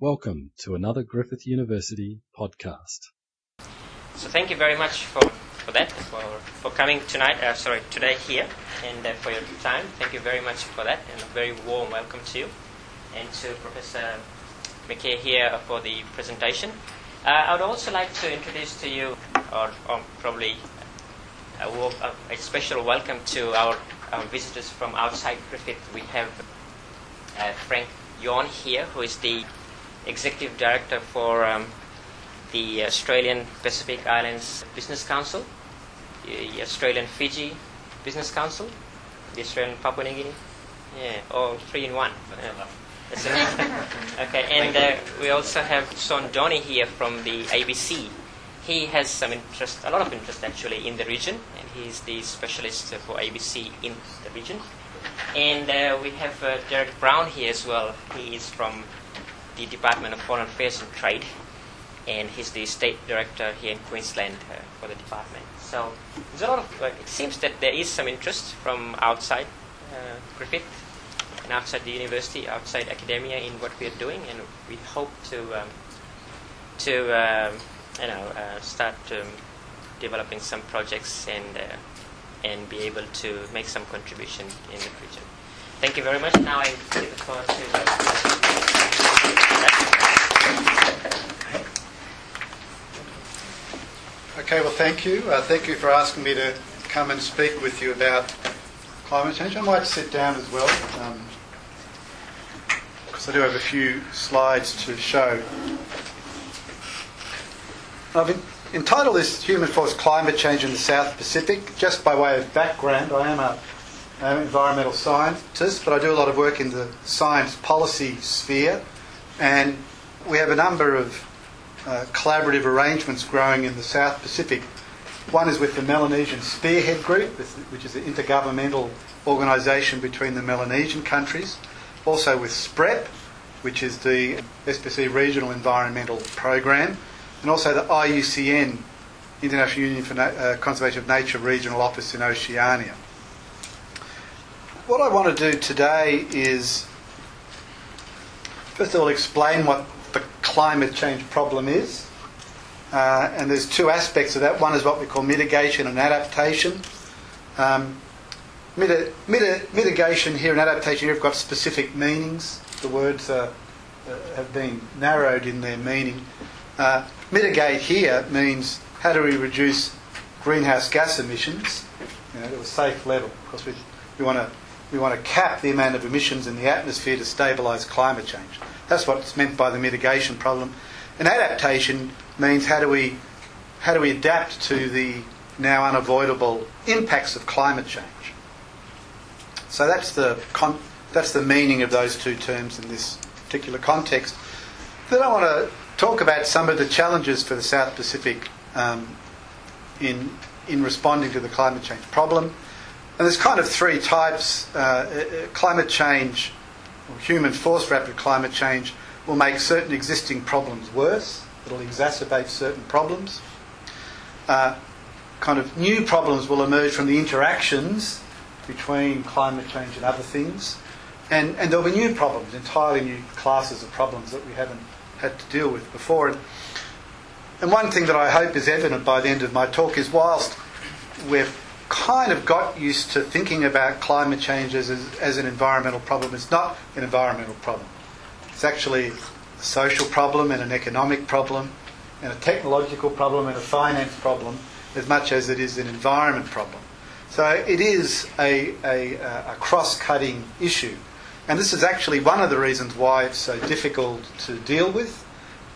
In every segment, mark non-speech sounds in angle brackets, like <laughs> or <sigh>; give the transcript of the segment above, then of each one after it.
Welcome to another Griffith University podcast. So thank you very much for, for that, for, for coming tonight, uh, sorry, today here, and uh, for your time. Thank you very much for that, and a very warm welcome to you, and to Professor McKay here for the presentation. Uh, I would also like to introduce to you, or, or probably a, a, special welcome to our, visitors from outside Griffith. We have uh, Frank Yuan here, who is the Executive Director for um, the Australian Pacific Islands Business Council, the Australian Fiji Business Council, the Australian Papua New Guinea. Yeah, all three in one. <laughs> okay, and uh, we also have Sean Dorney here from the ABC. He has some interest, a lot of interest actually, in the region, and he's the specialist for ABC in the region. And uh, we have uh, Derek Brown here as well. He is from the Department of Foreign Affairs and Trade, and he's the state director here in Queensland uh, for the department. So there's a lot of. It seems that there is some interest from outside uh, Griffith and outside the university, outside academia, in what we are doing, and we hope to um, to um, you know uh, start um, developing some projects and uh, and be able to make some contribution in the future. Thank you very much. Now I give the floor to. Okay, well, thank you. Uh, thank you for asking me to come and speak with you about climate change. I might sit down as well, because um, I do have a few slides to show. I've entitled this Human Force Climate Change in the South Pacific. Just by way of background, I am a an environmental scientist, but I do a lot of work in the science policy sphere, and we have a number of uh, collaborative arrangements growing in the South Pacific. One is with the Melanesian Spearhead Group, which is an intergovernmental organisation between the Melanesian countries. Also with SPREP, which is the SPC Regional Environmental Program, and also the IUCN, International Union for Na- uh, Conservation of Nature Regional Office in Oceania. What I want to do today is, first of all, explain what the climate change problem is. Uh, and there's two aspects of that. One is what we call mitigation and adaptation. Um, mit- mit- mitigation here and adaptation here have got specific meanings. The words uh, have been narrowed in their meaning. Uh, mitigate here means how do we reduce greenhouse gas emissions you know, to a safe level? Because we, we want to we want to cap the amount of emissions in the atmosphere to stabilise climate change. That's what's meant by the mitigation problem. And adaptation means how do we how do we adapt to the now unavoidable impacts of climate change. So that's the con- that's the meaning of those two terms in this particular context. Then I want to talk about some of the challenges for the South Pacific um, in in responding to the climate change problem. And there's kind of three types. Uh, uh, climate change, or human force rapid climate change, will make certain existing problems worse. It'll exacerbate certain problems. Uh, kind of new problems will emerge from the interactions between climate change and other things. And, and there'll be new problems, entirely new classes of problems that we haven't had to deal with before. And, and one thing that I hope is evident by the end of my talk is whilst we're kind of got used to thinking about climate change as, as, an environmental problem. It's not an environmental problem. It's actually a social problem and an economic problem and a technological problem and a finance problem as much as it is an environment problem. So it is a, a, a cross-cutting issue. And this is actually one of the reasons why it's so difficult to deal with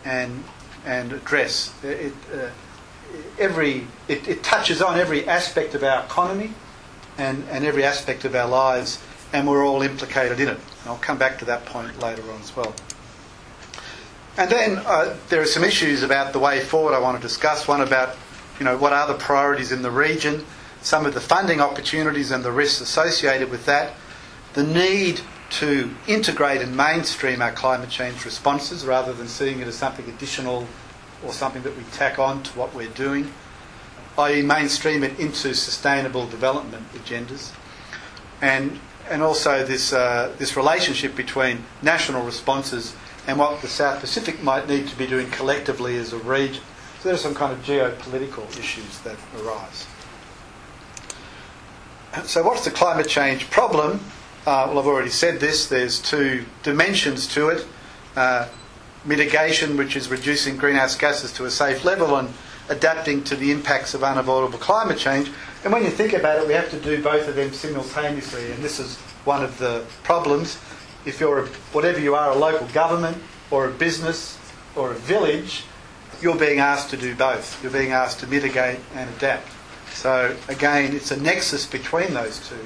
and, and address. It, uh, every, it, it, touches on every aspect of our economy and, and every aspect of our lives, and we're all implicated in it. And I'll come back to that point later on as well. And then uh, there are some issues about the way forward I want to discuss. One about, you know, what are the priorities in the region, some of the funding opportunities and the risks associated with that, the need to integrate and mainstream our climate change responses rather than seeing it as something additional or something that we tack on to what we're doing, i.e., mainstream it into sustainable development agendas. And, and also this, uh, this relationship between national responses and what the South Pacific might need to be doing collectively as a region. So there are some kind of geopolitical issues that arise. So, what's the climate change problem? Uh, well, I've already said this. There's two dimensions to it uh, mitigation, which is reducing greenhouse gases to a safe level, and adapting to the impacts of unavoidable climate change. And when you think about it, we have to do both of them simultaneously, and this is one of the problems. If you're, a, whatever you are, a local government or a business or a village, you're being asked to do both. You're being asked to mitigate and adapt. So, again, it's a nexus between those two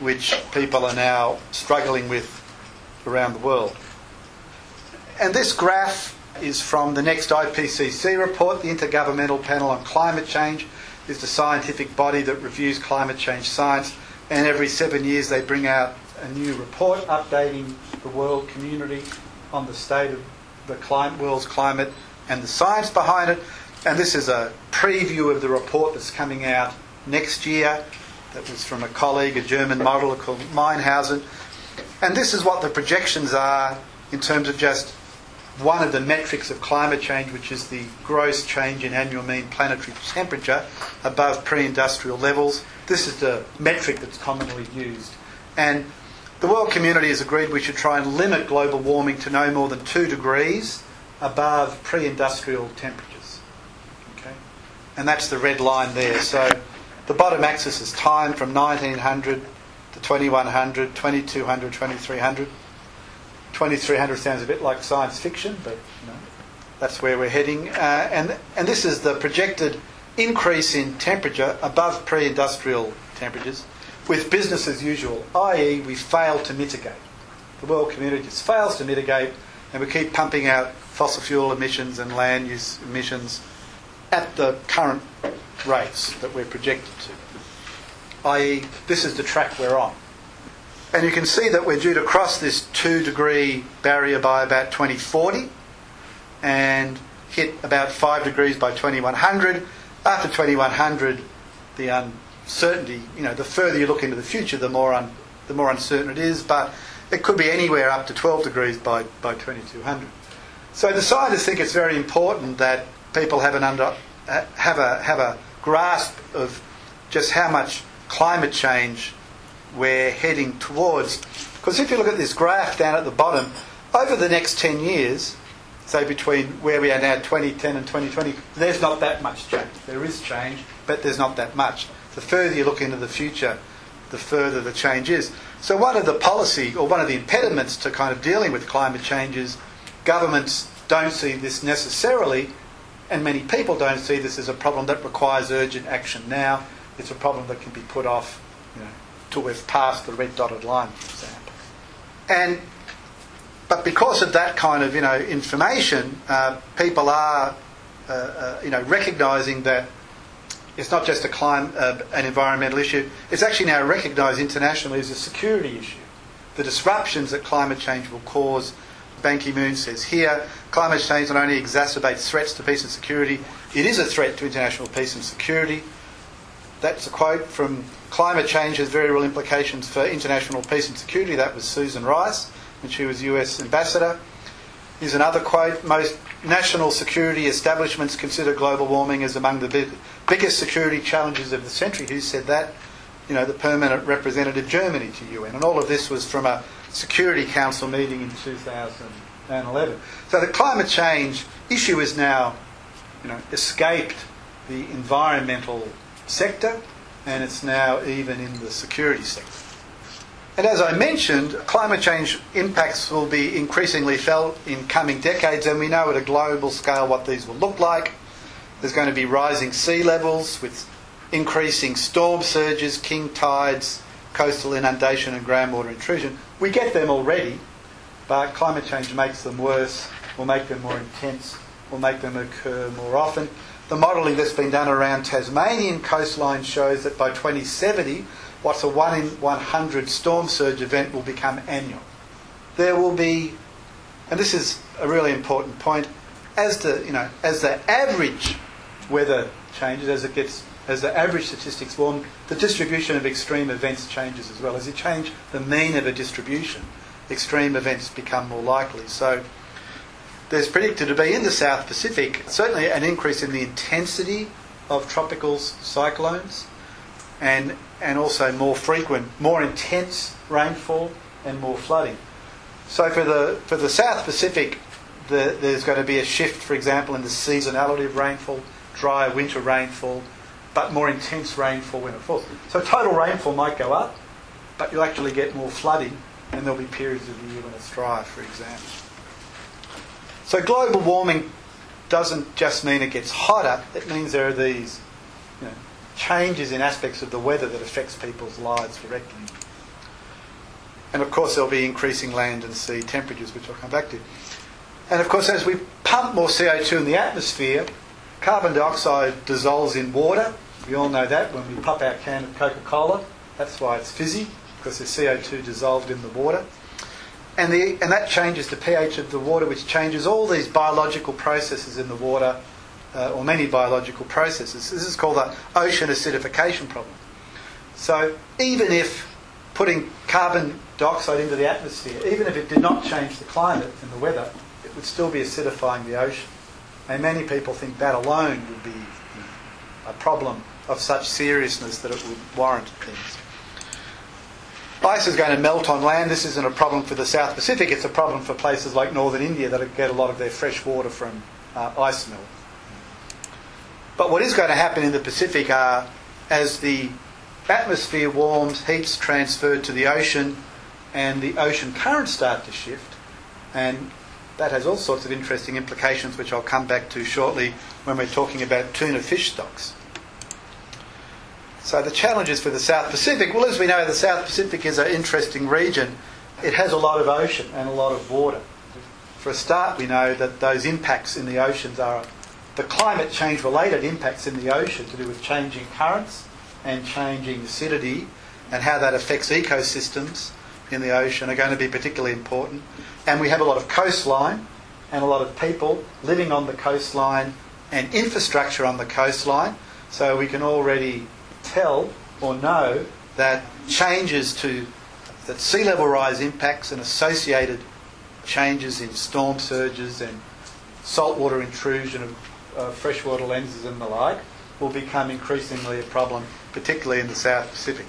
which people are now struggling with around the world. And this graph is from the next IPCC report, the Intergovernmental Panel on Climate Change is the scientific body that reviews climate change science, and every seven years they bring out a new report updating the world community on the state of the climate, world's climate and the science behind it. And this is a preview of the report that's coming out next year. That was from a colleague, a German modeller called Meinshausen. And this is what the projections are in terms of just one of the metrics of climate change, which is the gross change in annual mean planetary temperature above pre industrial levels. This is the metric that's commonly used. And the world community has agreed we should try and limit global warming to no more than 2 degrees above pre industrial temperatures. Okay? And that's the red line there. So the bottom axis is time from 1900 to 2100, 2200, 2300. 2300 sounds a bit like science fiction, but you know, that's where we're heading. Uh, and, and this is the projected increase in temperature above pre industrial temperatures with business as usual, i.e., we fail to mitigate. The world community just fails to mitigate, and we keep pumping out fossil fuel emissions and land use emissions at the current rates that we're projected to. I.e., this is the track we're on. And you can see that we're due to cross this 2 degree barrier by about 2040 and hit about 5 degrees by 2100. After 2100, the uncertainty, you know, the further you look into the future, the more, un, the more uncertain it is, but it could be anywhere up to 12 degrees by, by 2200. So the scientists think it's very important that people have, an under, have, a, have a grasp of just how much climate change we're heading towards. Because if you look at this graph down at the bottom, over the next 10 years, say between where we are now, 2010 and 2020, there's not that much change. There is change, but there's not that much. The further you look into the future, the further the change is. So, one of the policy or one of the impediments to kind of dealing with climate change is governments don't see this necessarily, and many people don't see this as a problem that requires urgent action now. It's a problem that can be put off, you know, till we've passed the red dotted line, for example. And but because of that kind of you know information, uh, people are uh, uh, you know recognising that it's not just a climate, uh, an environmental issue. It's actually now recognised internationally as a security issue. The disruptions that climate change will cause. Ban Ki-moon says here, climate change not only exacerbates threats to peace and security, it is a threat to international peace and security. That's a quote from Climate Change has very real implications for international peace and security. That was Susan Rice when she was US ambassador. Here's another quote Most national security establishments consider global warming as among the big, biggest security challenges of the century. Who said that? You know, the permanent representative Germany to UN. And all of this was from a Security Council meeting in 2011. So the climate change issue is now, you know, escaped the environmental sector and it's now even in the security sector. And as I mentioned, climate change impacts will be increasingly felt in coming decades, and we know at a global scale what these will look like. There's going to be rising sea levels with increasing storm surges, king tides, coastal inundation, and groundwater intrusion. We get them already, but climate change makes them worse, will make them more intense, will make them occur more often. The modelling that's been done around Tasmanian coastline shows that by 2070, what's a 1 in 100 storm surge event will become annual. There will be, and this is a really important point, as the, you know, as the average weather changes, as it gets as the average statistics warm, the distribution of extreme events changes as well. As you change the mean of a distribution, extreme events become more likely. So there's predicted to be in the South Pacific certainly an increase in the intensity of tropical cyclones and, and also more frequent, more intense rainfall and more flooding. So for the, for the South Pacific, the, there's going to be a shift, for example, in the seasonality of rainfall, drier winter rainfall, but more intense rainfall when it falls. So total rainfall might go up, but you'll actually get more flooding, and there'll be periods of the year when it's dry, for example. So global warming doesn't just mean it gets hotter, it means there are these you know, changes in aspects of the weather that affects people's lives directly. And of course there'll be increasing land and sea temperatures, which I'll come back to. And of course as we pump more CO2 in the atmosphere, carbon dioxide dissolves in water. We all know that when we pop our can of Coca-Cola. That's why it's fizzy, because there's CO2 dissolved in the water and, the, and that changes the pH of the water, which changes all these biological processes in the water, uh, or many biological processes. This is called the ocean acidification problem. So even if putting carbon dioxide into the atmosphere, even if it did not change the climate and the weather, it would still be acidifying the ocean. And many people think that alone would be a problem of such seriousness that it would warrant things. Ice is going to melt on land. This isn't a problem for the South Pacific. It's a problem for places like northern India that get a lot of their fresh water from uh, ice melt. But what is going to happen in the Pacific are, as the atmosphere warms, heat's transferred to the ocean, and the ocean currents start to shift, and that has all sorts of interesting implications, which I'll come back to shortly when we're talking about tuna fish stocks. So the challenges for the South Pacific, well, as we know, the South Pacific is an interesting region. It has a lot of ocean and a lot of water. For a start, we know that those impacts in the oceans are the climate change related impacts in the ocean to do with changing currents and changing acidity and how that affects ecosystems in the ocean are going to be particularly important. And we have a lot of coastline and a lot of people living on the coastline and infrastructure on the coastline. So we can already tell or know that changes to that sea level rise impacts and associated changes in storm surges and saltwater intrusion of uh, freshwater lenses and the like will become increasingly a problem, particularly in the South Pacific.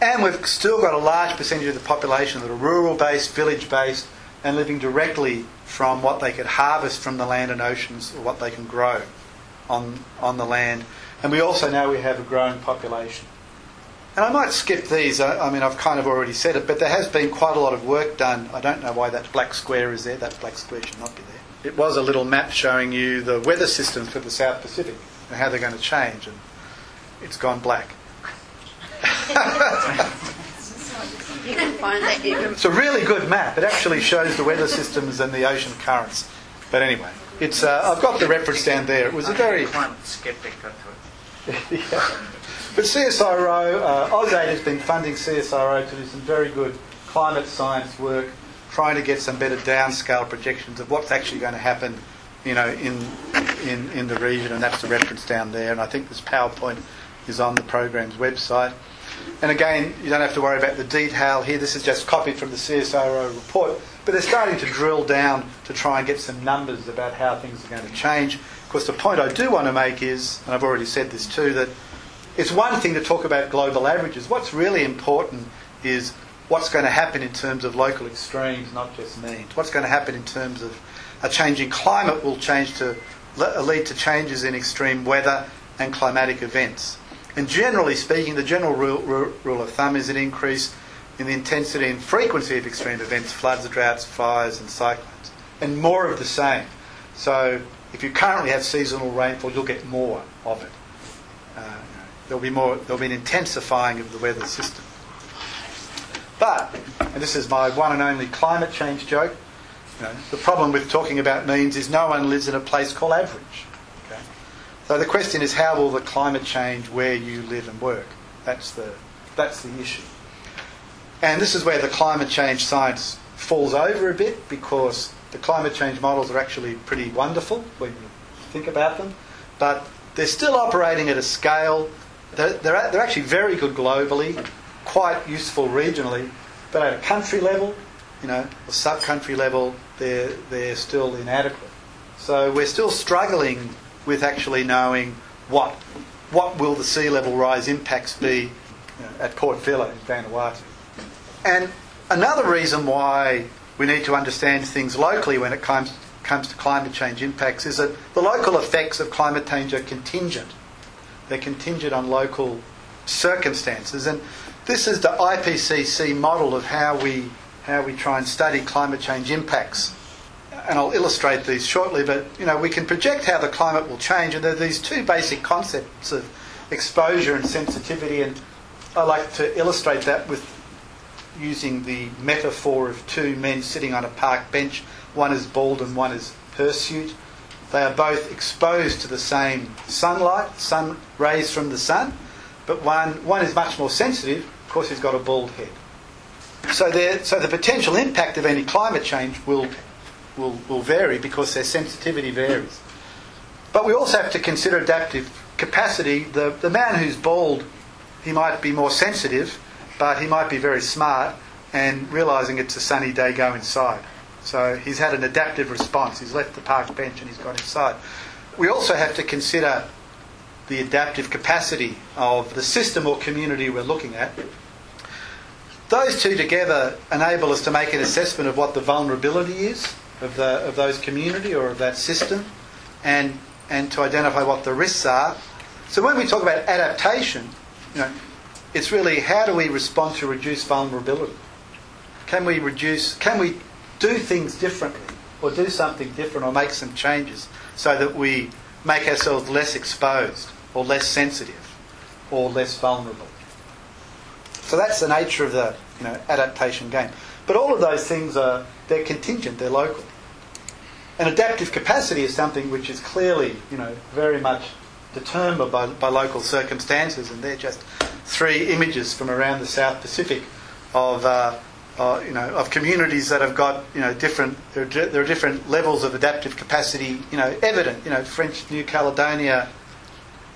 And we've still got a large percentage of the population that are rural based, village based, and living directly from what they could harvest from the land and oceans or what they can grow on, on the land and we also know we have a growing population. And I might skip these, I, mean, I've kind of already said it, but there has been quite a lot of work done. I don't know why that black square is there, that black square should not be there. It was a little map showing you the weather systems for the South Pacific and how they're going to change, and it's gone black. <laughs> you can find that. It's a really good map. It actually shows the weather systems and the ocean currents. But anyway, it's uh, I've got the reference down there. It was a very skeptic <laughs> But CSIRO, uh, AusAid has been funding CSIRO to do some very good climate science work, trying to get some better downscale projections of what's actually going to happen, you know, in, in, in the region, and that's the reference down there. And I think this PowerPoint is on the program's website. And again, you don't have to worry about the detail here. This is just copied from the CSIRO report. But they're starting to drill down to try and get some numbers about how things are going to change course, the point I do want to make is, and I've already said this too, that it's one thing to talk about global averages. What's really important is what's going to happen in terms of local extremes, not just means. What's going to happen in terms of a changing climate will change to lead to changes in extreme weather and climatic events. And generally speaking, the general rule, rule of thumb is an increase in the intensity and frequency of extreme events, floods, droughts, fires, and cyclones, and more of the same. So if you currently have seasonal rainfall, you'll get more of it. Uh, there'll be more. There'll be an intensifying of the weather system. But, and this is my one and only climate change joke. You know, the problem with talking about means is no one lives in a place called average. Okay? So the question is, how will the climate change where you live and work? That's the that's the issue. And this is where the climate change science falls over a bit because the climate change models are actually pretty wonderful when you think about them, but they're still operating at a scale. They're, they're, they're actually very good globally, quite useful regionally, but at a country level, you know, a sub-country level, they're, they're still inadequate. So we're still struggling with actually knowing what what will the sea level rise impacts be you know, at Port Vila in Vanuatu. And another reason why we need to understand things locally when it comes comes to climate change impacts is that the local effects of climate change are contingent. They're contingent on local circumstances, and this is the IPCC model of how we how we try and study climate change impacts. And I'll illustrate these shortly, but you know we can project how the climate will change, and there are these two basic concepts of exposure and sensitivity, and I like to illustrate that with using the metaphor of two men sitting on a park bench. One is bald and one is hirsute. They are both exposed to the same sunlight, sun rays from the sun, but one, one is much more sensitive. Of course, he's got a bald head. So, so the potential impact of any climate change will, will, will vary because their sensitivity varies. But we also have to consider adaptive capacity. The, the man who's bald, he might be more sensitive, but he might be very smart and realising it's a sunny day, go inside. So he's had an adaptive response. He's left the park bench and he's gone inside. We also have to consider the adaptive capacity of the system or community we're looking at. Those two together enable us to make an assessment of what the vulnerability is of, the, of those community or of that system and, and to identify what the risks are. So when we talk about adaptation, you know, it's really how do we respond to reduce vulnerability? Can we reduce, can we do things differently or do something different or make some changes so that we make ourselves less exposed or less sensitive or less vulnerable? So that's the nature of the you know, adaptation game. But all of those things are they're contingent, they're local. And adaptive capacity is something which is clearly, you know, very much determined by, by local circumstances, and they're just three images from around the South Pacific of uh, uh, you know of communities that have got you know different there are, there are different levels of adaptive capacity you know evident. You know, French New Caledonia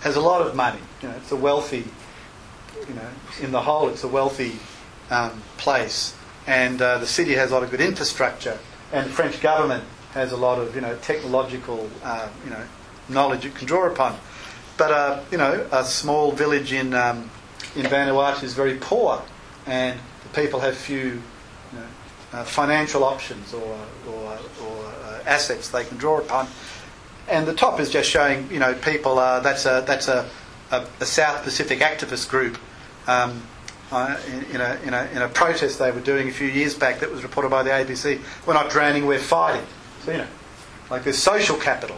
has a lot of money. You know, it's a wealthy you know in the whole it's a wealthy um, place, and uh, the city has a lot of good infrastructure, and the French government has a lot of you know technological uh, you know knowledge it can draw upon. But uh, you know, a small village in um, in Vanuatu is very poor, and the people have few you know, uh, financial options or or, or uh, assets they can draw upon. And the top is just showing you know people. Uh, that's a that's a, a, a, South Pacific activist group. Um, uh, in, in, a, in, a, in a protest they were doing a few years back that was reported by the ABC. We're not drowning, we're fighting. So, you know, like there's social capital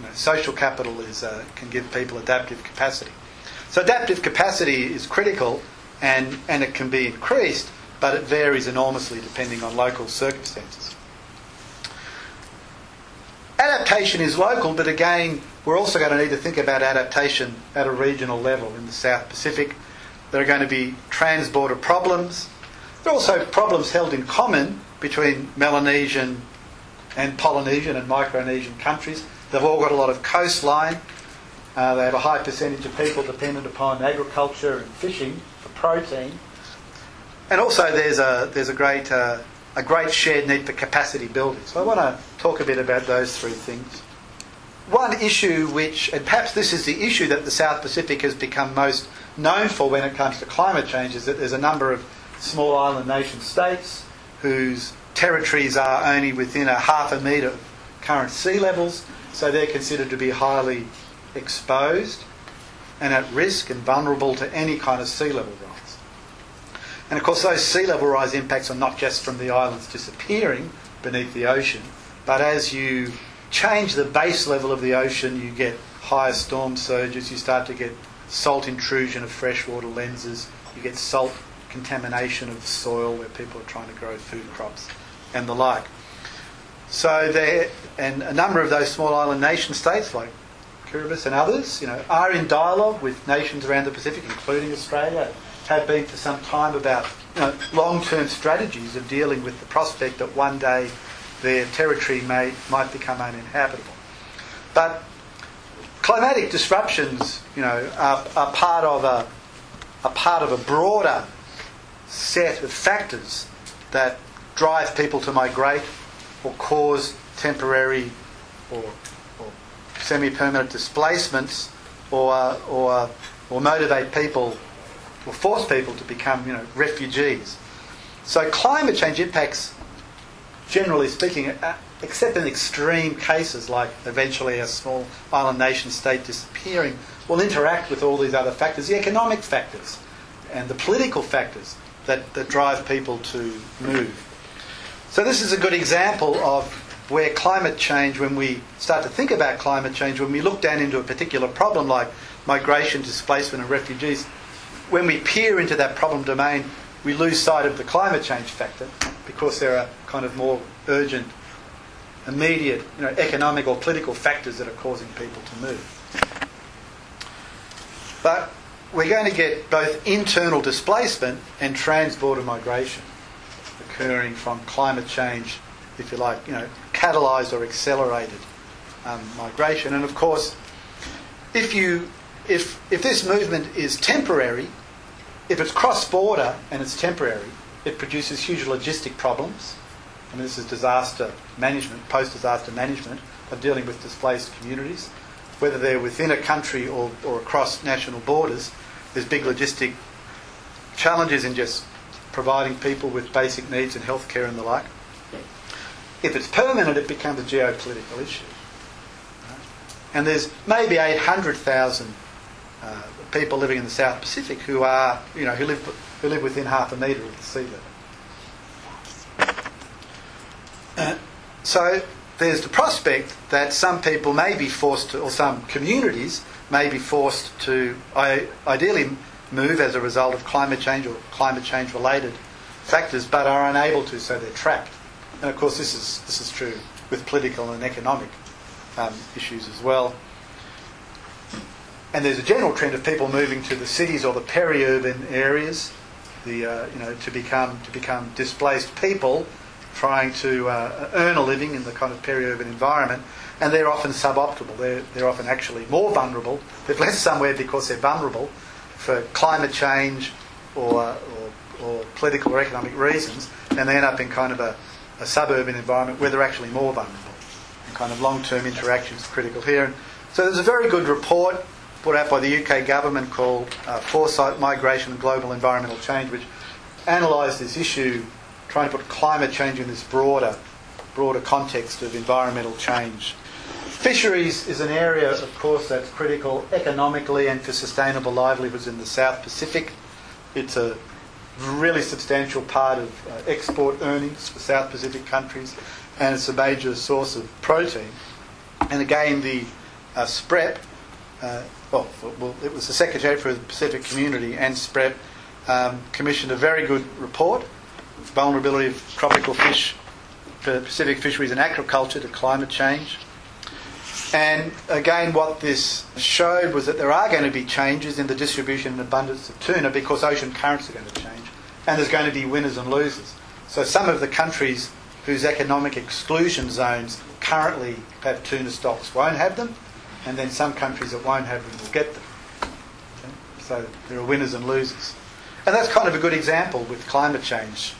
you know, social capital is, uh, can give people adaptive capacity. So adaptive capacity is critical and, and it can be increased, but it varies enormously depending on local circumstances. Adaptation is local, but again, we're also going to need to think about adaptation at a regional level in the South Pacific. There are going to be trans-border problems. There are also problems held in common between Melanesian and Polynesian and Micronesian countries. They've all got a lot of coastline. Uh, they have a high percentage of people dependent upon agriculture and fishing for protein. And also, there's a there's a great uh, a great shared need for capacity building. So I want to talk a bit about those three things. One issue, which and perhaps this is the issue that the South Pacific has become most known for when it comes to climate change, is that there's a number of small island nation states whose territories are only within a half a metre of current sea levels so they're considered to be highly exposed and at risk and vulnerable to any kind of sea level rise. And of course, those sea level rise impacts are not just from the islands disappearing beneath the ocean, but as you change the base level of the ocean, you get higher storm surges, you start to get salt intrusion of freshwater lenses, you get salt contamination of the soil where people are trying to grow food crops and the like. So there, and a number of those small island nation states like Kiribati and others, you know, are in dialogue with nations around the Pacific, including Australia, have been for some time about you know, long-term strategies of dealing with the prospect that one day their territory may might become uninhabitable. But climatic disruptions, you know, are, are part of a, are part of a broader set of factors that drive people to migrate or cause temporary or, or semi-permanent displacements or, or, or motivate people or force people to become you know, refugees. So climate change impacts, generally speaking, uh, except in extreme cases like eventually a small island nation state disappearing, will interact with all these other factors, the economic factors and the political factors that, that drive people to move. So this is a good example of where climate change, when we start to think about climate change, when we look down into a particular problem like migration, displacement, and refugees, when we peer into that problem domain, we lose sight of the climate change factor because there are kind of more urgent, immediate, you know, economic or political factors that are causing people to move. But we're going to get both internal displacement and transborder migration occurring from climate change, if you like, you know, catalysed or accelerated um, migration. And of course, if you if if this movement is temporary, if it's cross-border and it's temporary, it produces huge logistic problems. I mean, this is disaster management, post-disaster management of dealing with displaced communities, whether they're within a country or, or across national borders. There's big logistic challenges in just providing people with basic needs and healthcare and the like. If it's permanent, it becomes a geopolitical issue. And there's maybe 800,000 uh, people living in the South Pacific who are, you know, who live who live within half a metre of the sea level. Uh, so there's the prospect that some people may be forced to, or some communities may be forced to I, ideally move as a result of climate change or climate change related factors, but are unable to, so they're trapped. And of course, this is this is true with political and economic um, issues as well. And there's a general trend of people moving to the cities or the peri-urban areas, the uh, you know to become to become displaced people trying to uh, earn a living in the kind of peri-urban environment, and they're often suboptimal. They're they're often actually more vulnerable. They've left somewhere because they're vulnerable for climate change or, or, or political or economic reasons, and they end up in kind of a, a suburban environment where they're actually more vulnerable. And kind of long-term interactions are critical here. And so there's a very good report put out by the UK government called uh, Foresight, Migration and Global Environmental Change, which analysed this issue, trying to put climate change in this broader, broader context of environmental change Fisheries is an area, of course, that's critical economically and for sustainable livelihoods in the South Pacific. It's a really substantial part of uh, export earnings for South Pacific countries, and it's a major source of protein. And again, the uh, SPREP, uh, well, well, it was the Secretary for the Pacific Community and SPREP um, commissioned a very good report, Vulnerability of Tropical Fish Pacific Fisheries and Aquaculture to Climate Change. And again, what this showed was that there are going to be changes in the distribution and abundance of tuna because ocean currents are going to change. And there's going to be winners and losers. So some of the countries whose economic exclusion zones currently have tuna stocks won't have them, and then some countries that won't have them will get them. Okay? So there are winners and losers. And that's kind of a good example with climate change.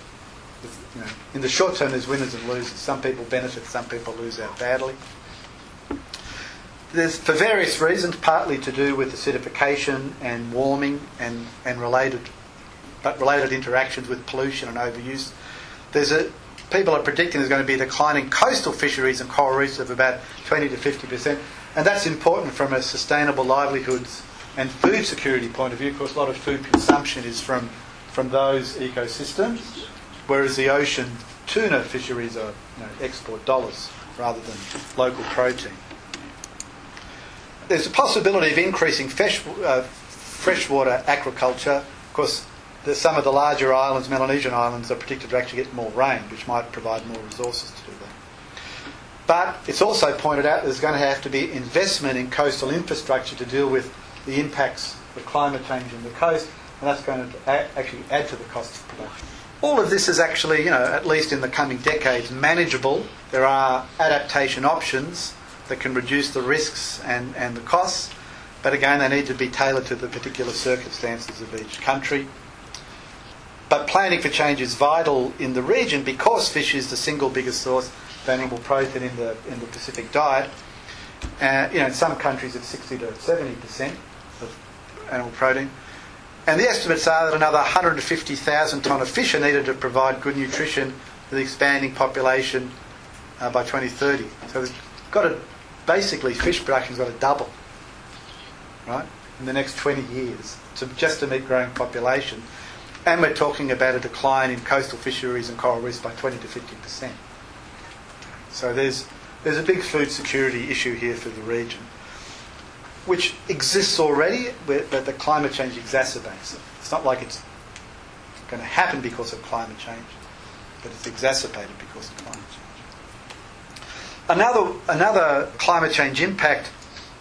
You know, in the short term, there's winners and losers. Some people benefit, some people lose out badly there's for various reasons, partly to do with acidification and warming and, and related but related interactions with pollution and overuse. There's a people are predicting there's going to be a decline in coastal fisheries and coral reefs of about 20 to 50 percent, and that's important from a sustainable livelihoods and food security point of view. Of course, a lot of food consumption is from from those ecosystems, whereas the ocean tuna fisheries are you know, export dollars rather than local protein there's a possibility of increasing fresh, uh, freshwater aquaculture. Of course, the, some of the larger islands, Melanesian islands, are predicted to actually get more rain, which might provide more resources to do that. But it's also pointed out there's going to have to be investment in coastal infrastructure to deal with the impacts of climate change in the coast, and that's going to actually add to the cost of production. All of this is actually, you know, at least in the coming decades, manageable. There are adaptation options that can reduce the risks and, and the costs, but again, they need to be tailored to the particular circumstances of each country. But planning for change is vital in the region because fish is the single biggest source of animal protein in the, in the Pacific diet. Uh, you know, in some countries it's 60 to 70% of animal protein. And the estimates are that another 150,000 tonne of fish are needed to provide good nutrition for the expanding population uh, by 2030. So there's got to, basically, fish production's got to double, right, in the next 20 years to, just to meet growing population. And we're talking about a decline in coastal fisheries and coral reefs by 20 to 50%. So there's, there's a big food security issue here for the region, which exists already, but the climate change exacerbates it. It's not like it's going to happen because of climate change, but it's exacerbated because of climate change. Another, another climate change impact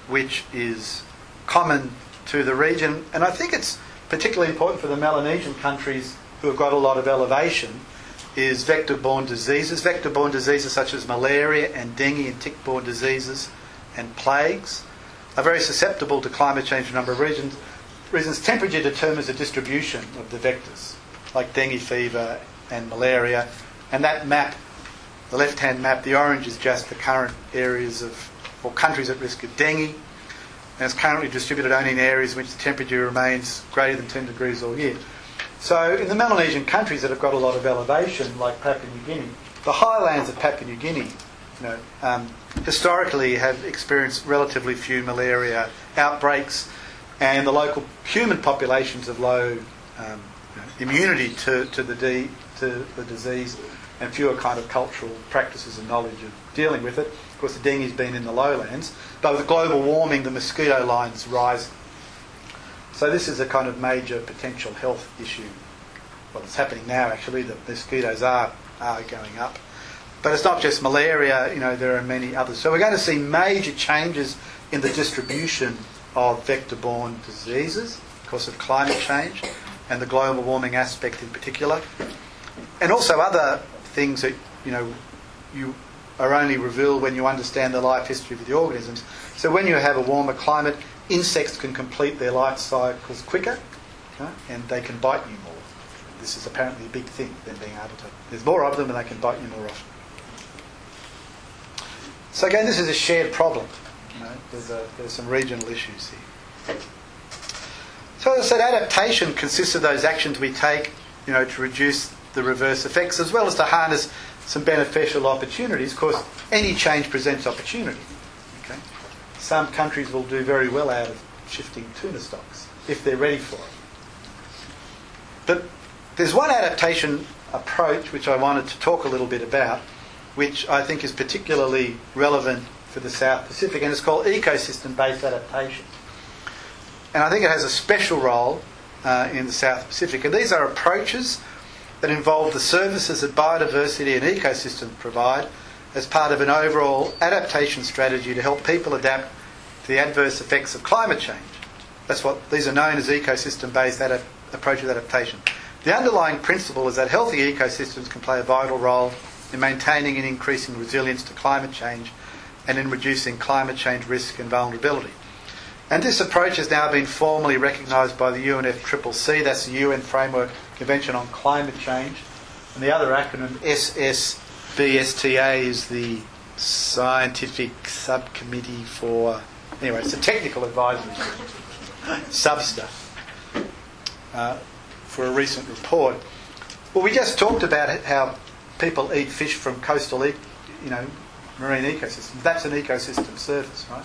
which is common to the region, and I think it's particularly important for the Melanesian countries who have got a lot of elevation, is vector borne diseases. Vector borne diseases such as malaria and dengue and tick borne diseases and plagues are very susceptible to climate change in a number of regions. Reasons temperature determines the distribution of the vectors, like dengue fever and malaria. And that map, the left hand map, the orange is just the current areas of, or countries at risk of dengue and it's currently distributed only in areas in which the temperature remains greater than 10 degrees all year. So, in the Melanesian countries that have got a lot of elevation, like Papua New Guinea, the highlands of Papua New Guinea, you know, um, historically have experienced relatively few malaria outbreaks, and the local human populations have low um, immunity to, to, the to the disease and fewer kind of cultural practices and knowledge of dealing with it. Of course, the dengue's been in the lowlands, but with global warming, the mosquito lines rise. So this is a kind of major potential health issue. Well, it's happening now actually. The mosquitoes are are going up, but it's not just malaria. You know, there are many others. So we're going to see major changes in the distribution of vector-borne diseases because of climate change and the global warming aspect in particular, and also other things that you know you are only revealed when you understand the life history of the organisms. So when you have a warmer climate, insects can complete their life cycles quicker, okay, and they can bite you more. This is apparently a big thing, them being able to. There's more of them, and they can bite you more often. So again, this is a shared problem. You know, there's, a, there's some regional issues here. So as I said, adaptation consists of those actions we take, you know, to reduce the reverse effects, as well as to harness some beneficial opportunities. Of course, any change presents opportunity. Okay? Some countries will do very well out of shifting tuna stocks if they're ready for it. But there's one adaptation approach which I wanted to talk a little bit about, which I think is particularly relevant for the South Pacific, and it's called ecosystem based adaptation. And I think it has a special role uh, in the South Pacific. And these are approaches that involve the services that biodiversity and ecosystems provide as part of an overall adaptation strategy to help people adapt to the adverse effects of climate change. That's what these are known as ecosystem based adap- approach adaptation. The underlying principle is that healthy ecosystems can play a vital role in maintaining and increasing resilience to climate change and in reducing climate change risk and vulnerability. And this approach has now been formally recognised by the UNFCCC, that's the UN Framework Convention on Climate Change. And the other acronym, SBSTA, is the Scientific Subcommittee for. Anyway, it's a technical advisory <laughs> substa uh, for a recent report. Well, we just talked about how people eat fish from coastal, you know, marine ecosystems. That's an ecosystem service, right?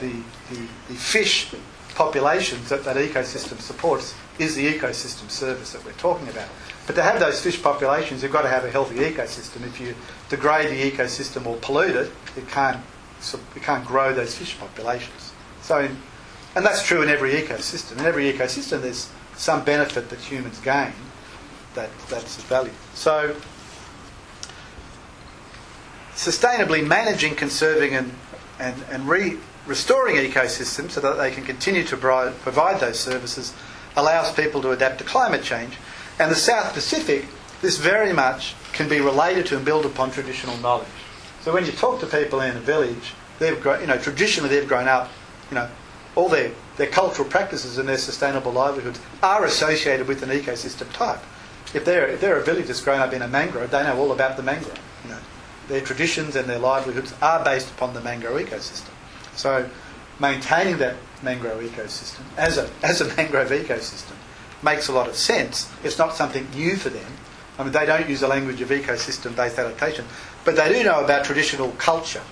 The, the, the fish populations that that ecosystem supports is the ecosystem service that we're talking about. But to have those fish populations, you've got to have a healthy ecosystem. If you degrade the ecosystem or pollute it, it can't, it can't grow those fish populations. So, in, and that's true in every ecosystem. In every ecosystem, there's some benefit that humans gain that, that's of value. So, sustainably managing, conserving, and, and, and re, restoring ecosystems so that they can continue to provide, those services allows people to adapt to climate change. And the South Pacific, this very much can be related to and build upon traditional knowledge. So when you talk to people in a village, they've you know, traditionally they've grown up, you know, all their, their cultural practices and their sustainable livelihoods are associated with an ecosystem type. If they're, if they're a village that's grown up in a mangrove, they know all about the mangrove. You know, their traditions and their livelihoods are based upon the mangrove ecosystem. So maintaining that mangrove ecosystem as a, as a <laughs> mangrove ecosystem makes a lot of sense. It's not something new for them. I mean, they don't use the language of ecosystem-based adaptation, but they do know about traditional culture.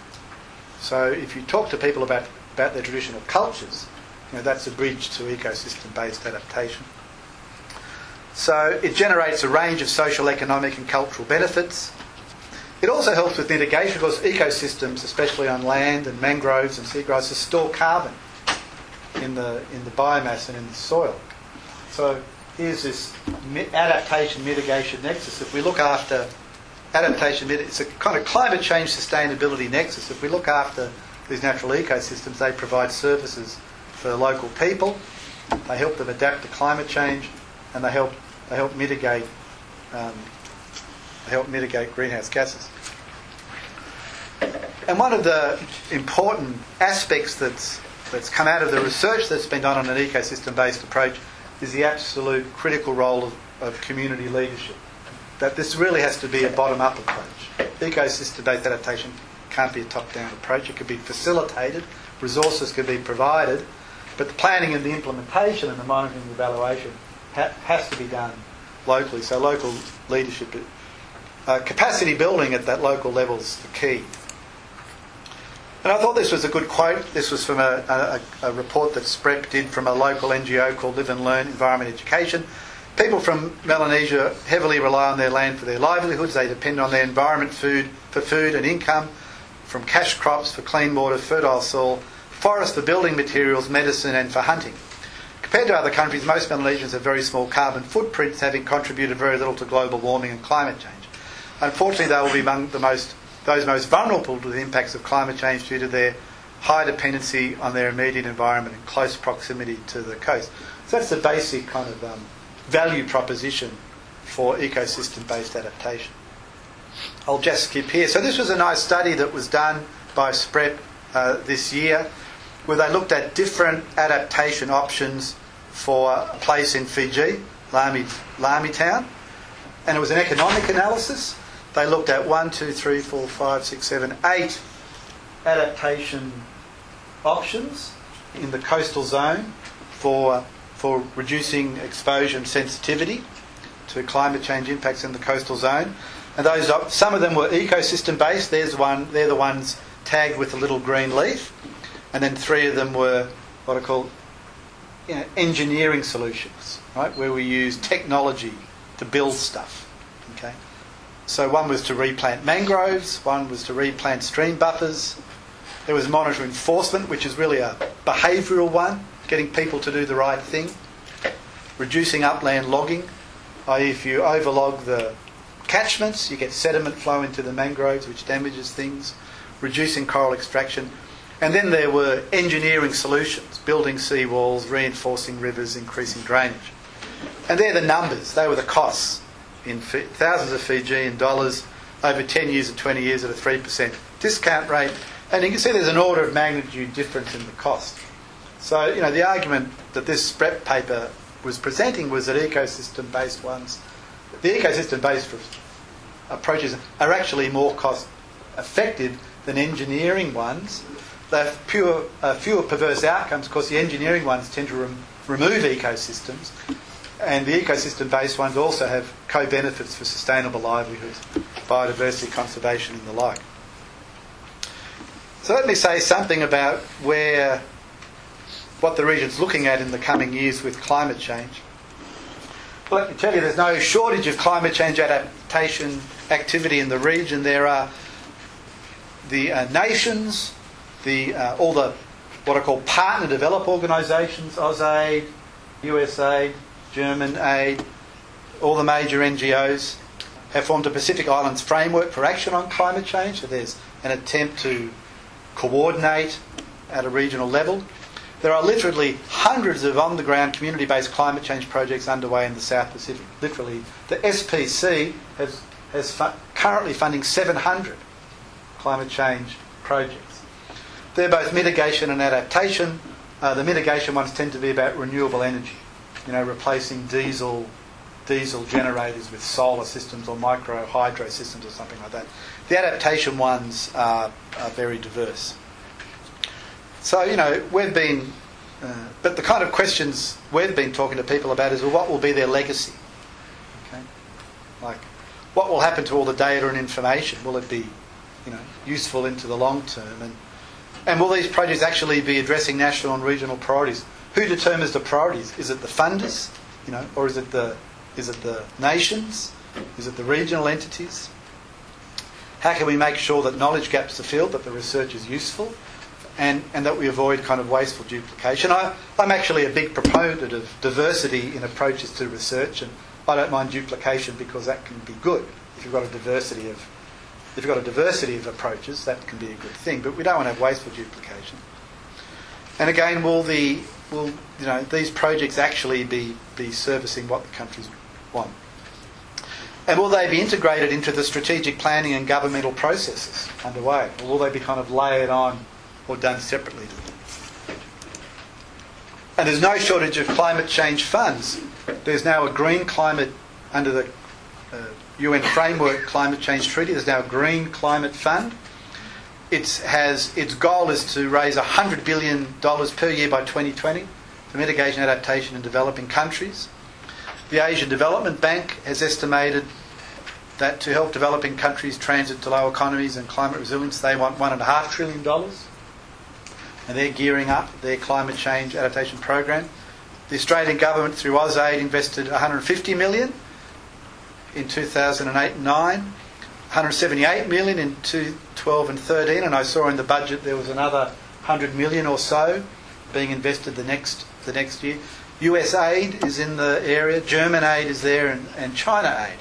So if you talk to people about, about their traditional cultures, you know, that's a bridge to ecosystem-based adaptation. So it generates a range of social, economic and cultural benefits. It also helps with mitigation because ecosystems, especially on land and mangroves and seagrasses, store carbon in the, in the biomass and in the soil. So here's this adaptation mitigation nexus. If we look after adaptation, it's a kind of climate change sustainability nexus. If we look after these natural ecosystems, they provide services for local people, they help them adapt to climate change, and they help they help mitigate um, help mitigate greenhouse gases. And one of the important aspects that's that's come out of the research that's been done on an ecosystem-based approach is the absolute critical role of, of community leadership. That this really has to be a bottom-up approach. Ecosystem-based adaptation can't be a top-down approach. It could be facilitated, resources could be provided, but the planning and the implementation and the monitoring and evaluation ha- has to be done locally. So local leadership, uh, capacity building at that local level is the key. And I thought this was a good quote. This was from a, a, a, report that SPREP did from a local NGO called Live and Learn Environment Education. People from Melanesia heavily rely on their land for their livelihoods. They depend on their environment food for food and income, from cash crops for clean water, fertile soil, forest for building materials, medicine, and for hunting. Compared to other countries, most Melanesians have very small carbon footprints, having contributed very little to global warming and climate change. Unfortunately, they will be among the most those most vulnerable to the impacts of climate change due to their high dependency on their immediate environment and close proximity to the coast. So that's the basic kind of um, value proposition for ecosystem based adaptation. I'll just skip here. So, this was a nice study that was done by SPREP uh, this year where they looked at different adaptation options for a place in Fiji, Lami, Lami Town, and it was an economic analysis they looked at one, two, three, four, five, six, seven, eight adaptation options in the coastal zone for, for reducing exposure and sensitivity to climate change impacts in the coastal zone. And those some of them were ecosystem based. There's one. They're the ones tagged with a little green leaf, and then three of them were what I call you know, engineering solutions, right, where we use technology to build stuff. So one was to replant mangroves, one was to replant stream buffers. There was monitor enforcement, which is really a behavioural one, getting people to do the right thing. Reducing upland logging, i.e., if you overlog the catchments, you get sediment flow into the mangroves, which damages things. Reducing coral extraction. And then there were engineering solutions, building seawalls, reinforcing rivers, increasing drainage. And they're the numbers, they were the costs in thousands of Fijian dollars over 10 years and 20 years at a 3% discount rate. And you can see there's an order of magnitude difference in the cost. So, you know, the argument that this SPREP paper was presenting was that ecosystem based ones, the ecosystem based approaches are actually more cost effective than engineering ones. They have pure, uh, fewer perverse outcomes because the engineering ones tend to rem- remove ecosystems and the ecosystem based ones also have co benefits for sustainable livelihoods, biodiversity conservation, and the like. So let me say something about where what the region's looking at in the coming years with climate change. Well, let me tell you, there's no shortage of climate change adaptation activity in the region. There are the uh, nations, the uh, all the what I call partner develop organisations, AusAid, USAID, German aid, all the major NGOs have formed a Pacific Islands framework for action on climate change. So there's an attempt to coordinate at a regional level. There are literally hundreds of on the ground community based climate change projects underway in the South Pacific. Literally, the SPC has, has fu- currently funding 700 climate change projects. They're both mitigation and adaptation. Uh, the mitigation ones tend to be about renewable energy, you know, replacing diesel diesel generators with solar systems or micro hydro systems or something like that. The adaptation ones are, are very diverse. So, you know, we've been, uh, but the kind of questions we've been talking to people about is, well, what will be their legacy? Okay? Like, what will happen to all the data and information? Will it be, you know, useful into the long term? And, and will these projects actually be addressing national and regional priorities? Who determines the priorities? Is it the funders, you know, or is it the is it the nations? Is it the regional entities? How can we make sure that knowledge gaps are filled, that the research is useful, and, and that we avoid kind of wasteful duplication? I, I'm actually a big proponent of diversity in approaches to research, and I don't mind duplication because that can be good. If you've got a diversity of if you've got a diversity of approaches, that can be a good thing. But we don't want to have wasteful duplication. And again, will the will you know these projects actually be be servicing what the countries want? And will they be integrated into the strategic planning and governmental processes underway? Or will they be kind of layered on or done separately? And there's no shortage of climate change funds. There's now a green climate under the uh, UN Framework Climate Change Treaty. There's now a green climate fund. It has its goal is to raise $100 billion per year by 2020 for mitigation, adaptation in developing countries. The Asian Development Bank has estimated that to help developing countries transit to low economies and climate resilience, they want $1.5 trillion. And they're gearing up their climate change adaptation program. The Australian government, through AusAid, invested 150 million in 2008 and 9, 178 million in 2012 and 13, and I saw in the budget there was another 100 million or so being invested the next the next year. US aid is in the area, German aid is there, and, and China aid.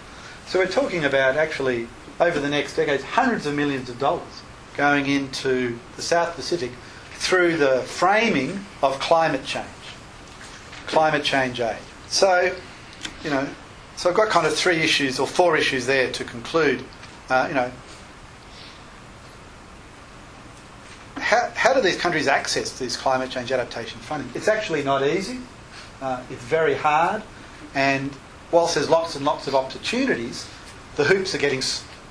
So we're talking about actually over the next decades hundreds of millions of dollars going into the South Pacific through the framing of climate change, climate change aid. So, you know, so I've got kind of three issues or four issues there to conclude. Uh, you know, how, how do these countries access this climate change adaptation funding? It's actually not easy. Uh, it's very hard, and whilst there's lots and lots of opportunities, the hoops are getting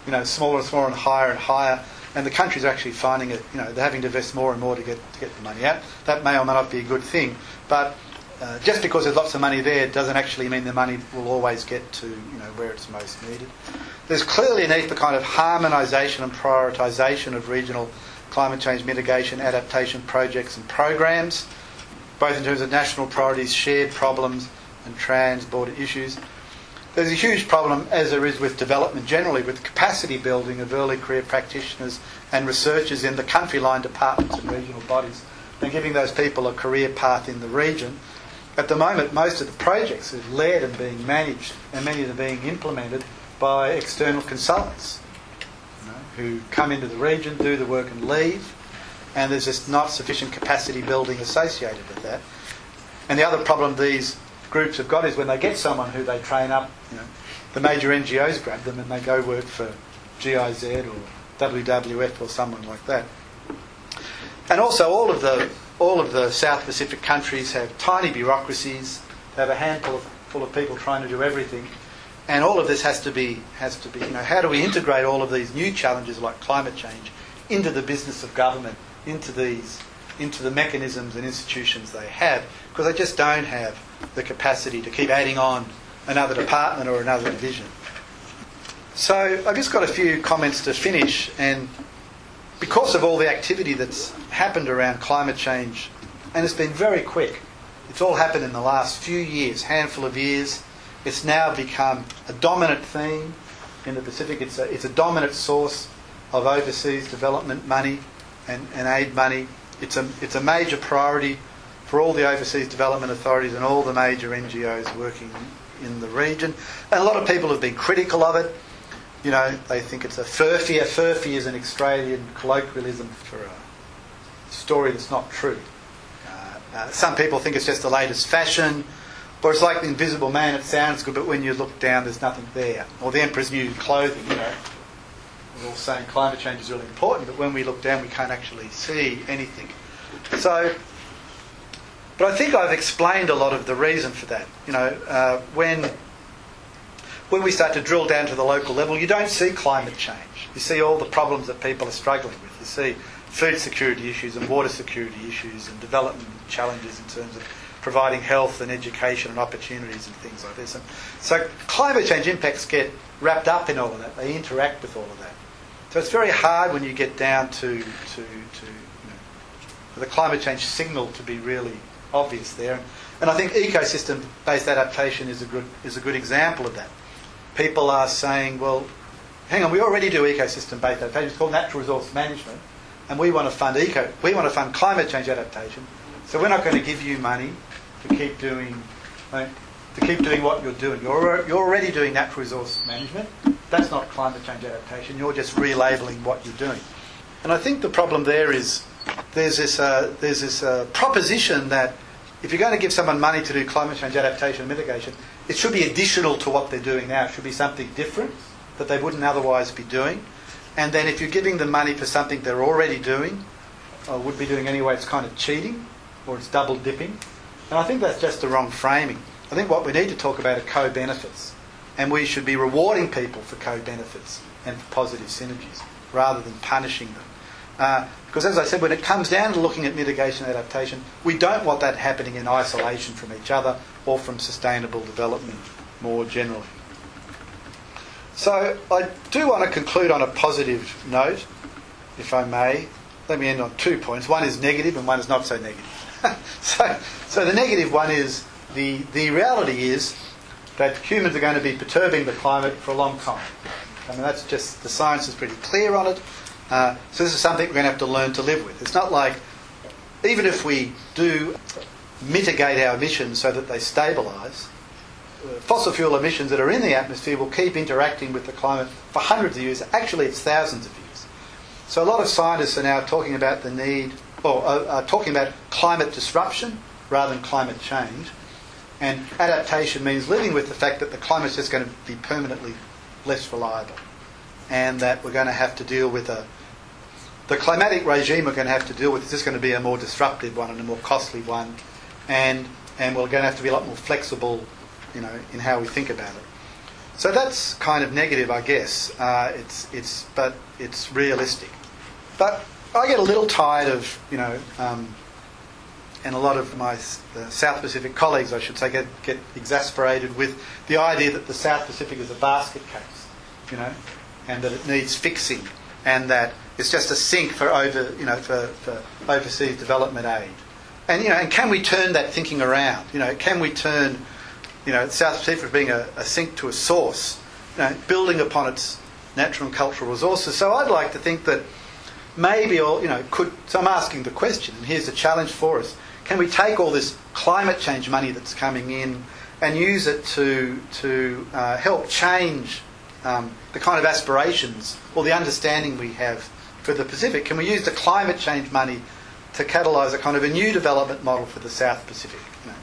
you know smaller and smaller and higher and higher, and the countries are actually finding it. You know, they're having to invest more and more to get to get the money out. That may or may not be a good thing, but uh, just because there's lots of money there doesn't actually mean the money will always get to you know where it's most needed. There's clearly a need for kind of harmonisation and prioritisation of regional climate change mitigation adaptation projects and programs, both in terms of national priorities, shared problems, and trans-border issues. There's a huge problem, as there is with development generally, with capacity building of early career practitioners and researchers in the country line departments and regional bodies, and giving those people a career path in the region. At the moment, most of the projects are led and being managed, and many of them being implemented by external consultants you know, who come into the region, do the work, and leave. And there's just not sufficient capacity building associated with that. And the other problem these groups have got is when they get someone who they train up, you know, the major NGOs grab them and they go work for GIZ or WWF or someone like that. And also, all of the all of the South Pacific countries have tiny bureaucracies. They have a handful of, full of people trying to do everything, and all of this has to be has to be. You know, how do we integrate all of these new challenges like climate change into the business of government, into these, into the mechanisms and institutions they have? Because they just don't have the capacity to keep adding on another department or another division. So I've just got a few comments to finish, and because of all the activity that's happened around climate change, and it's been very quick, it's all happened in the last few years, handful of years. It's now become a dominant theme in the Pacific. It's a, it's a dominant source of overseas development money and, and aid money. It's a, it's a major priority for all the overseas development authorities and all the major NGOs working in the region. And a lot of people have been critical of it. You know, they think it's a furphy. A furphy is an Australian colloquialism for a story that's not true. Uh, uh, some people think it's just the latest fashion, or it's like the Invisible Man. It sounds good, but when you look down, there's nothing there. Or the Emperor's New Clothing. You know, we're all saying climate change is really important, but when we look down, we can't actually see anything. So, but I think I've explained a lot of the reason for that. You know, uh, when when we start to drill down to the local level, you don't see climate change. You see all the problems that people are struggling with. You see food security issues and water security issues and development challenges in terms of providing health and education and opportunities and things like this. And so climate change impacts get wrapped up in all of that. They interact with all of that. So it's very hard when you get down to, to, to you know, for the climate change signal to be really obvious there. And I think ecosystem-based adaptation is a good, is a good example of that. People are saying, well, hang on, we already do ecosystem-based adaptation. It's called natural resource management, and we want to fund eco, we want to fund climate change adaptation. So we're not going to give you money to keep doing, right, to keep doing what you're doing. You're, you're already doing natural resource management. That's not climate change adaptation. You're just relabeling what you're doing. And I think the problem there is there's this uh, there's this uh, proposition that if you're going to give someone money to do climate change adaptation and mitigation, it should be additional to what they're doing now. It should be something different that they wouldn't otherwise be doing. And then if you're giving them money for something they're already doing, or would be doing anyway, it's kind of cheating or it's double dipping. And I think that's just the wrong framing. I think what we need to talk about are co benefits. And we should be rewarding people for co benefits and for positive synergies rather than punishing them. Uh, because, as I said, when it comes down to looking at mitigation and adaptation, we don't want that happening in isolation from each other or from sustainable development more generally. So, I do want to conclude on a positive note, if I may. Let me end on two points. One is negative and one is not so negative. <laughs> so, so, the negative one is the, the reality is that humans are going to be perturbing the climate for a long time. I mean, that's just, the science is pretty clear on it. Uh, so this is something we're going to have to learn to live with. It's not like, even if we do mitigate our emissions so that they stabilise, uh, fossil fuel emissions that are in the atmosphere will keep interacting with the climate for hundreds of years. Actually, it's thousands of years. So a lot of scientists are now talking about the need, or uh, are talking about climate disruption rather than climate change. And adaptation means living with the fact that the climate's just going to be permanently less reliable and that we're going to have to deal with a the climatic regime we're going to have to deal with is just going to be a more disruptive one and a more costly one, and and we're going to have to be a lot more flexible, you know, in how we think about it. So that's kind of negative, I guess. Uh, it's it's but it's realistic. But I get a little tired of you know, um, and a lot of my uh, South Pacific colleagues, I should say, get get exasperated with the idea that the South Pacific is a basket case, you know, and that it needs fixing, and that it's just a sink for over, you know, for, for overseas development aid. And you know, and can we turn that thinking around? You know, can we turn, you know, South Pacific from being a, a sink to a source, you know, building upon its natural and cultural resources? So I'd like to think that maybe, or you know, could. So I'm asking the question, and here's a challenge for us: Can we take all this climate change money that's coming in and use it to to uh, help change um, the kind of aspirations or the understanding we have for the Pacific? Can we use the climate change money to catalyse a kind of a new development model for the South Pacific? You know,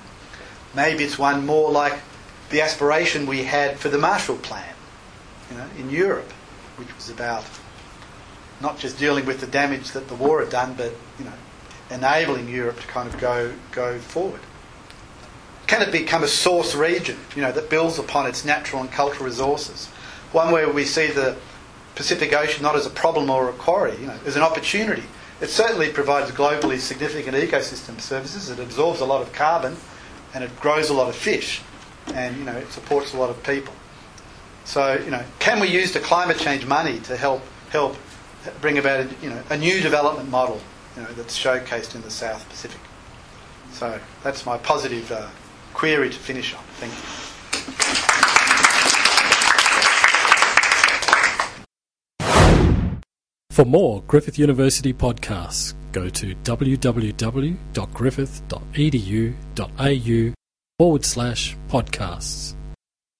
maybe it's one more like the aspiration we had for the Marshall Plan you know, in Europe, which was about not just dealing with the damage that the war had done, but you know, enabling Europe to kind of go go forward. Can it become a source region, you know, that builds upon its natural and cultural resources? One where we see the Pacific Ocean not as a problem or a quarry, you know, as an opportunity. It certainly provides globally significant ecosystem services. It absorbs a lot of carbon, and it grows a lot of fish, and you know it supports a lot of people. So you know, can we use the climate change money to help help bring about a, you know a new development model you know that's showcased in the South Pacific? So that's my positive uh, query to finish on. Thank you. For more Griffith University podcasts, go to www.griffith.edu.au forward slash podcasts.